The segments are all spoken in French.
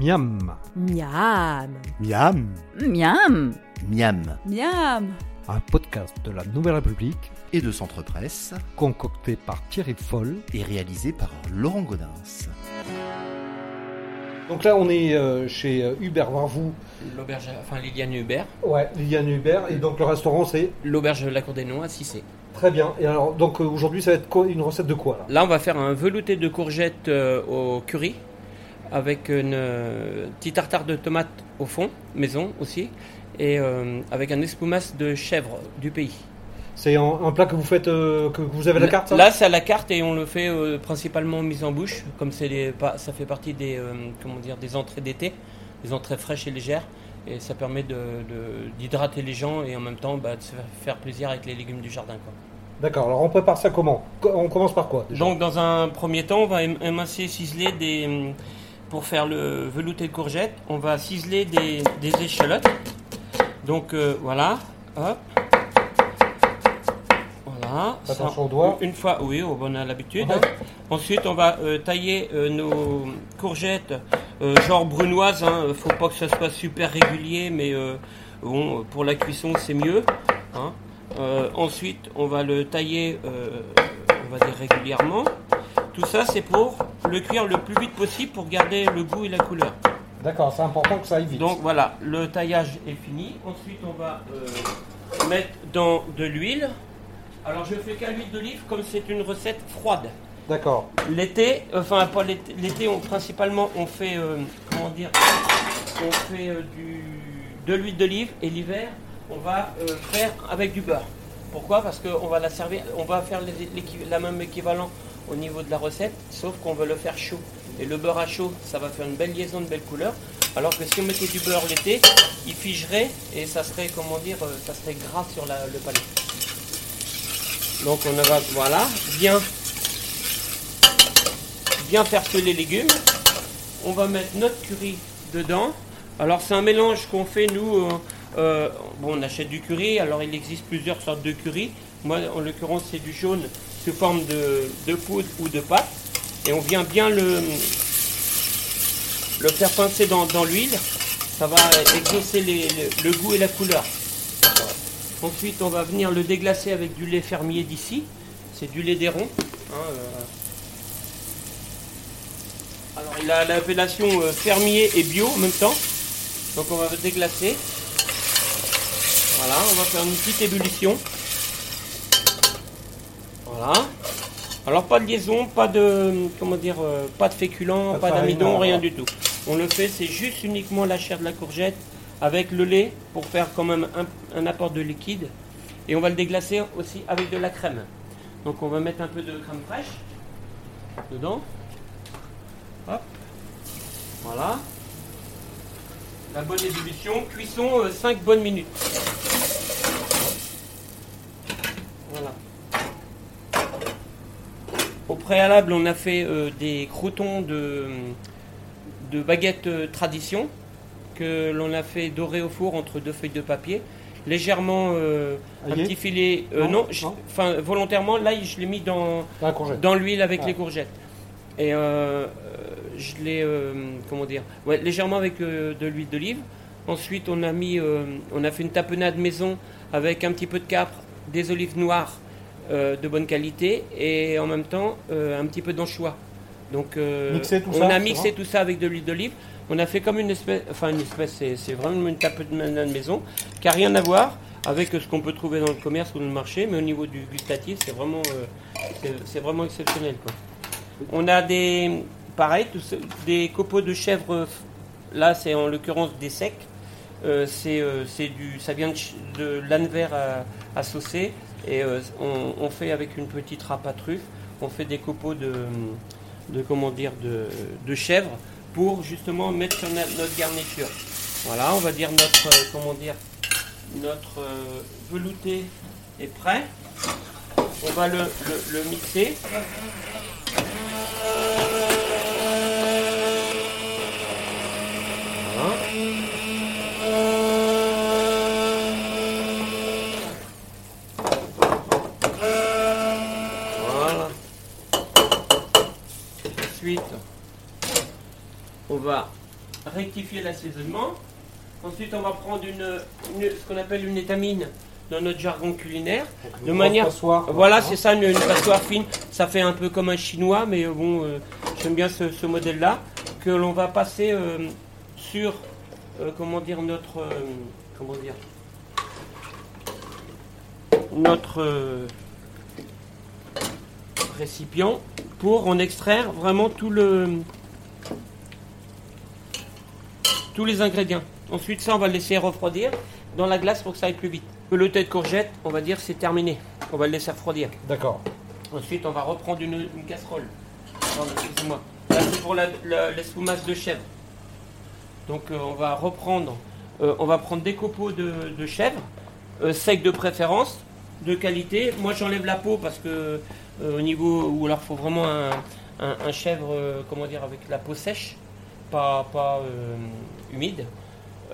Miam, Miam. Miam Miam Miam Miam un podcast de la Nouvelle République et de Centre Presse concocté par Thierry Foll. et réalisé par Laurent Godin. Donc là, on est euh, chez euh, Hubert Varvou, L'auberge, enfin Liliane Hubert, ouais, Liliane Hubert, et donc le restaurant c'est l'auberge de la Cour des Noix à Cissé. très bien. Et alors, donc euh, aujourd'hui, ça va être quoi, une recette de quoi là? Là, on va faire un velouté de courgettes euh, au curry avec une euh, petite tartare de tomates au fond, maison aussi, et euh, avec un espoumasse de chèvre du pays. C'est un, plat que vous faites, euh, que vous avez la carte ça? Là, c'est à la carte et on le fait euh, principalement mise en bouche, comme c'est ça fait partie des, comment dire, des entrées d'été, des entrées fraîches et légères. Et ça permet de- de- d'hydrater les gens et en même temps bah, de se faire plaisir avec les légumes du jardin. Quoi. D'accord, alors on prépare ça comment? Co- On commence par quoi déjà? Donc, dans un premier temps, on va ém- émincer, ciseler des. Pour faire le velouté de courgettes, on va ciseler des, des échalotes. Donc, euh, voilà. Hop. Voilà. Ça- doigts. Une fois, oui, on a l'habitude. Ouais. Ensuite, on va euh, tailler euh, nos courgettes, genre brunoises. Hein. Faut pas que ça soit super régulier, mais bon, pour la cuisson, c'est mieux. hein. Ensuite, on va le tailler, on va dire régulièrement. Tout ça, c'est pour le cuire le plus vite possible pour garder le goût et la couleur. D'accord, c'est important que ça aille vite. Donc voilà, le taillage est fini. Ensuite, on va euh, mettre dans de l'huile. Alors, je fais qu'à l'huile d'olive, comme c'est une recette froide. D'accord, L'été, enfin pas l'été, l'été on, principalement on fait, euh, comment dire, on fait euh, du, de l'huile d'olive et l'hiver on va faire avec du beurre. Pourquoi? Parce qu'on va la servir, on va faire les- la même équivalent au niveau de la recette, sauf qu'on veut le faire chaud. Et le beurre à chaud, ça va faire une belle liaison, de belle couleur. Alors que si on mettait du beurre l'été, il figerait et ça serait, comment dire, euh, ça serait gras sur le palais. Donc on va, voilà, bien bien faire cuire les légumes. On va mettre notre curry dedans. Alors c'est un mélange qu'on fait nous. euh, euh, bon, on achète du curry. Alors il existe plusieurs sortes de curry. Moi, en l'occurrence, c'est du jaune sous forme de, poudre ou de pâte. Et on vient bien le, le faire pincer dans, l'huile. Ça va exaucer le goût et la couleur. Ensuite, on va venir le déglacer avec du lait fermier d'ici. C'est du lait d'Héron. hein, euh, alors il a l'appellation euh, fermier et bio en même temps. Donc on va déglacer. Voilà, on va faire une petite ébullition. Voilà. Alors pas de liaison, pas de comment dire, euh, pas de féculent, Pas d'amidon, rien du tout. On le fait, c'est juste uniquement la chair de la courgette avec le lait pour faire quand même un, un apport de liquide. Et on va le déglacer aussi avec de la crème. Donc on va mettre un peu de crème fraîche dedans. Hop. Voilà. La bonne ébullition. Cuisson 5 bonnes minutes. Voilà. Au préalable, on a fait euh, des croutons de, de baguette euh, tradition que l'on a fait dorer au four entre deux feuilles de papier. Légèrement euh, un petit filet. Non, enfin volontairement, là je l'ai mis dans, la dans l'huile avec Ah. les courgettes. Et je l'ai, comment dire, ouais, légèrement avec de l'huile d'olive. Ensuite, on a mis, on a fait une tapenade maison avec un petit peu de capre, des olives noires de bonne qualité et en même temps euh, un petit peu d'anchois. Donc, euh, Mixer tout on ça, a mixé tout ça avec de l'huile d'olive. On a fait comme une espèce, enfin une espèce, c'est, vraiment une tapenade maison qui a rien à voir avec ce qu'on peut trouver dans le commerce ou dans le marché, mais au niveau du gustatif, c'est vraiment, euh, c'est, vraiment exceptionnel. Quoi. On a des, pareil, des copeaux de chèvre. euh, Là, c'est en l'occurrence des secs. Euh, c'est, euh, du, ça vient de, de l'âne vert à, à saucer et euh, on, fait avec une petite râpe à. On fait des copeaux de, de comment dire, de, de chèvre pour justement mettre sur notre, garniture. Voilà, on va dire notre, euh, comment dire, notre euh, velouté est prêt. On va le- le mixer. Voilà. Voilà. Ensuite, on va rectifier l'assaisonnement. Ensuite, on va prendre une, une- ce qu'on appelle une étamine dans notre jargon culinaire. De manière- passoire. Voilà, c'est ça, une, une passoire fine. Ça fait un peu comme un chinois, mais euh, bon, euh, j'aime bien ce, ce modèle-là. Que l'on va passer euh, sur, euh, comment dire, notre. comment dire Notre récipient pour en extraire vraiment tout le. Tous les ingrédients. Ensuite, ça, on va le laisser refroidir dans la glace pour que ça aille plus vite. Le thé de courgette, on va dire, c'est terminé. On va le laisser refroidir. D'accord. Ensuite, on va reprendre une, une casserole. Excusez-moi. Là, c'est pour l'espumasse de chèvre. Donc, euh, on va reprendre, euh, on va prendre des copeaux de, de chèvre, euh, secs de préférence, de qualité. Moi, j'enlève la peau parce que euh, au niveau où alors, faut vraiment un, un- un chèvre, comment dire, avec la peau sèche, pas, pas humide.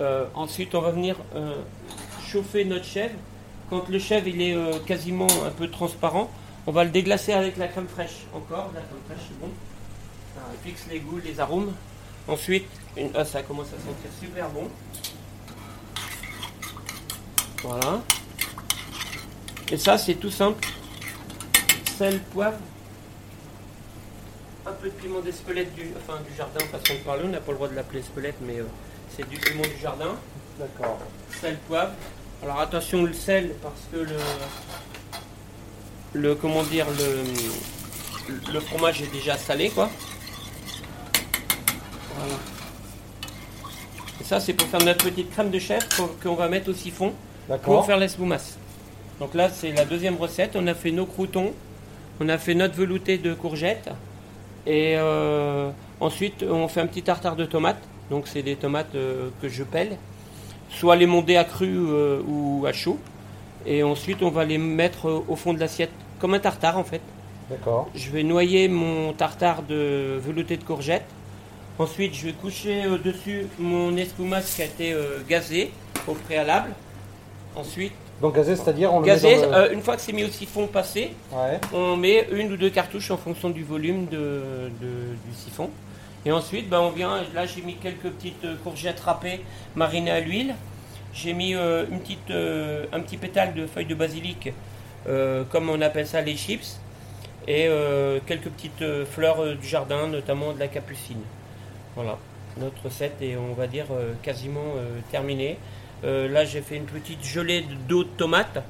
Euh, ensuite, on va venir euh, chauffer notre chèvre. Quand le chèvre il est euh, quasiment un peu transparent, on va le déglacer avec la crème fraîche. Encore, la crème fraîche, c'est bon. Ça fixe les goûts, les arômes. Ensuite, ah, ça commence à sentir super bon. Voilà. Et ça, c'est tout simple. Sel, poivre. Un peu de piment d'Espelette du, enfin, du jardin, façon de parler. On n'a pas le droit de l'appeler Espelette, mais euh, c'est du piment du jardin D'accord. sel, poivre. Alors attention le sel parce que le le comment dire le le fromage est déjà salé quoi. Voilà. Et ça c'est pour faire notre petite crème de chèvre qu'on- va mettre au siphon pour faire l'espumasse. Donc là c'est la deuxième recette. On a fait nos croutons, on a fait notre velouté de courgettes et euh, ensuite on fait un petit tartare de tomates. Donc c'est des tomates euh, que je pèle soit les monter à cru euh, ou à chaud. Et ensuite, on va les mettre au fond de l'assiette, comme un tartare en fait. D'accord. Je vais noyer mon tartare de velouté de courgettes. Ensuite, je vais coucher dessus mon espumasse qui a été gazé au préalable. Ensuite, Donc gazé, c'est-à-dire on le gazé, met le... euh, une fois que c'est mis au siphon passé, Ouais. on met une ou deux cartouches en fonction du volume de, de- du siphon. Et ensuite, ben, on vient, là j'ai mis quelques petites euh, courgettes râpées marinées à l'huile. J'ai mis euh, une petite, euh, un petit pétale de feuilles de basilic, euh, comme on appelle ça les chips. Et quelques petites fleurs du jardin, notamment de la capucine. Voilà, notre recette est, on va dire, quasiment terminée. Euh, là j'ai fait une petite gelée de- d'eau de tomate.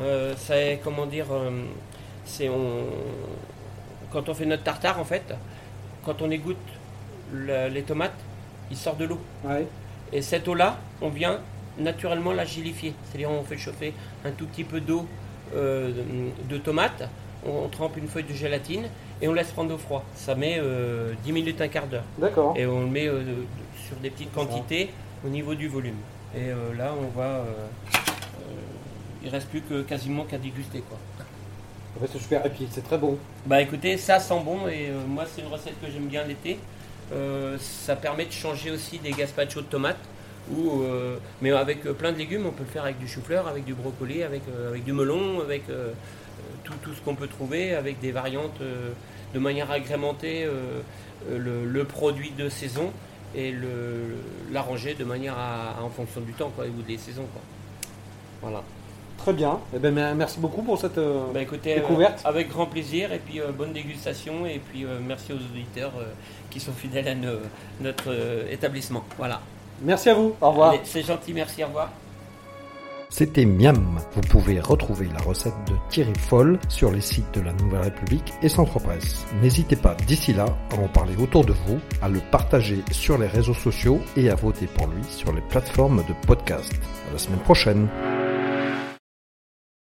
Euh, c'est, comment dire, euh, c'est on, quand on fait notre tartare en fait, quand on égoutte le- les tomates, il sort de l'eau. Ouais. Et cette eau-là, on vient naturellement la gélifier. C'est-à-dire on fait chauffer un tout petit peu d'eau euh, de, tomate, on, on trempe une feuille de gélatine et on laisse prendre au froid. Ça met euh, 10 minutes, un quart d'heure. D'accord. Et on le met euh, sur des petites Ça. quantités au niveau du volume. Et euh, là, on va... euh, il reste plus que quasiment qu'à déguster quoi. En fait, c'est super. Et puis c'est très bon. Bah écoutez, ça sent bon et euh, moi c'est une recette que j'aime bien l'été. Ça permet de changer aussi des gazpachos de tomates. Ou, euh, mais avec plein de légumes, on peut le faire avec du chou-fleur, avec du brocoli, avec, euh, avec du melon, avec euh, tout, tout ce qu'on peut trouver, avec des variantes de manière agrémentée, le, le produit de saison et l'arranger de manière à, à- en fonction du temps quoi, ou des saisons. Quoi. Voilà. Très bien. Eh ben, mer- merci beaucoup pour cette. euh, Bah écoutez, euh, Découverte. avec grand plaisir et puis euh, bonne dégustation et puis merci aux auditeurs qui sont fidèles à nos- notre établissement. Voilà. Merci à vous. Au revoir. C'est gentil, merci, au revoir. C'était Miam. Vous pouvez retrouver la recette de Thierry Foll sur les sites de la Nouvelle République et Centre Presse. N'hésitez pas d'ici là à en parler autour de vous, à le partager sur les réseaux sociaux et à voter pour lui sur les plateformes de podcast. À la semaine prochaine.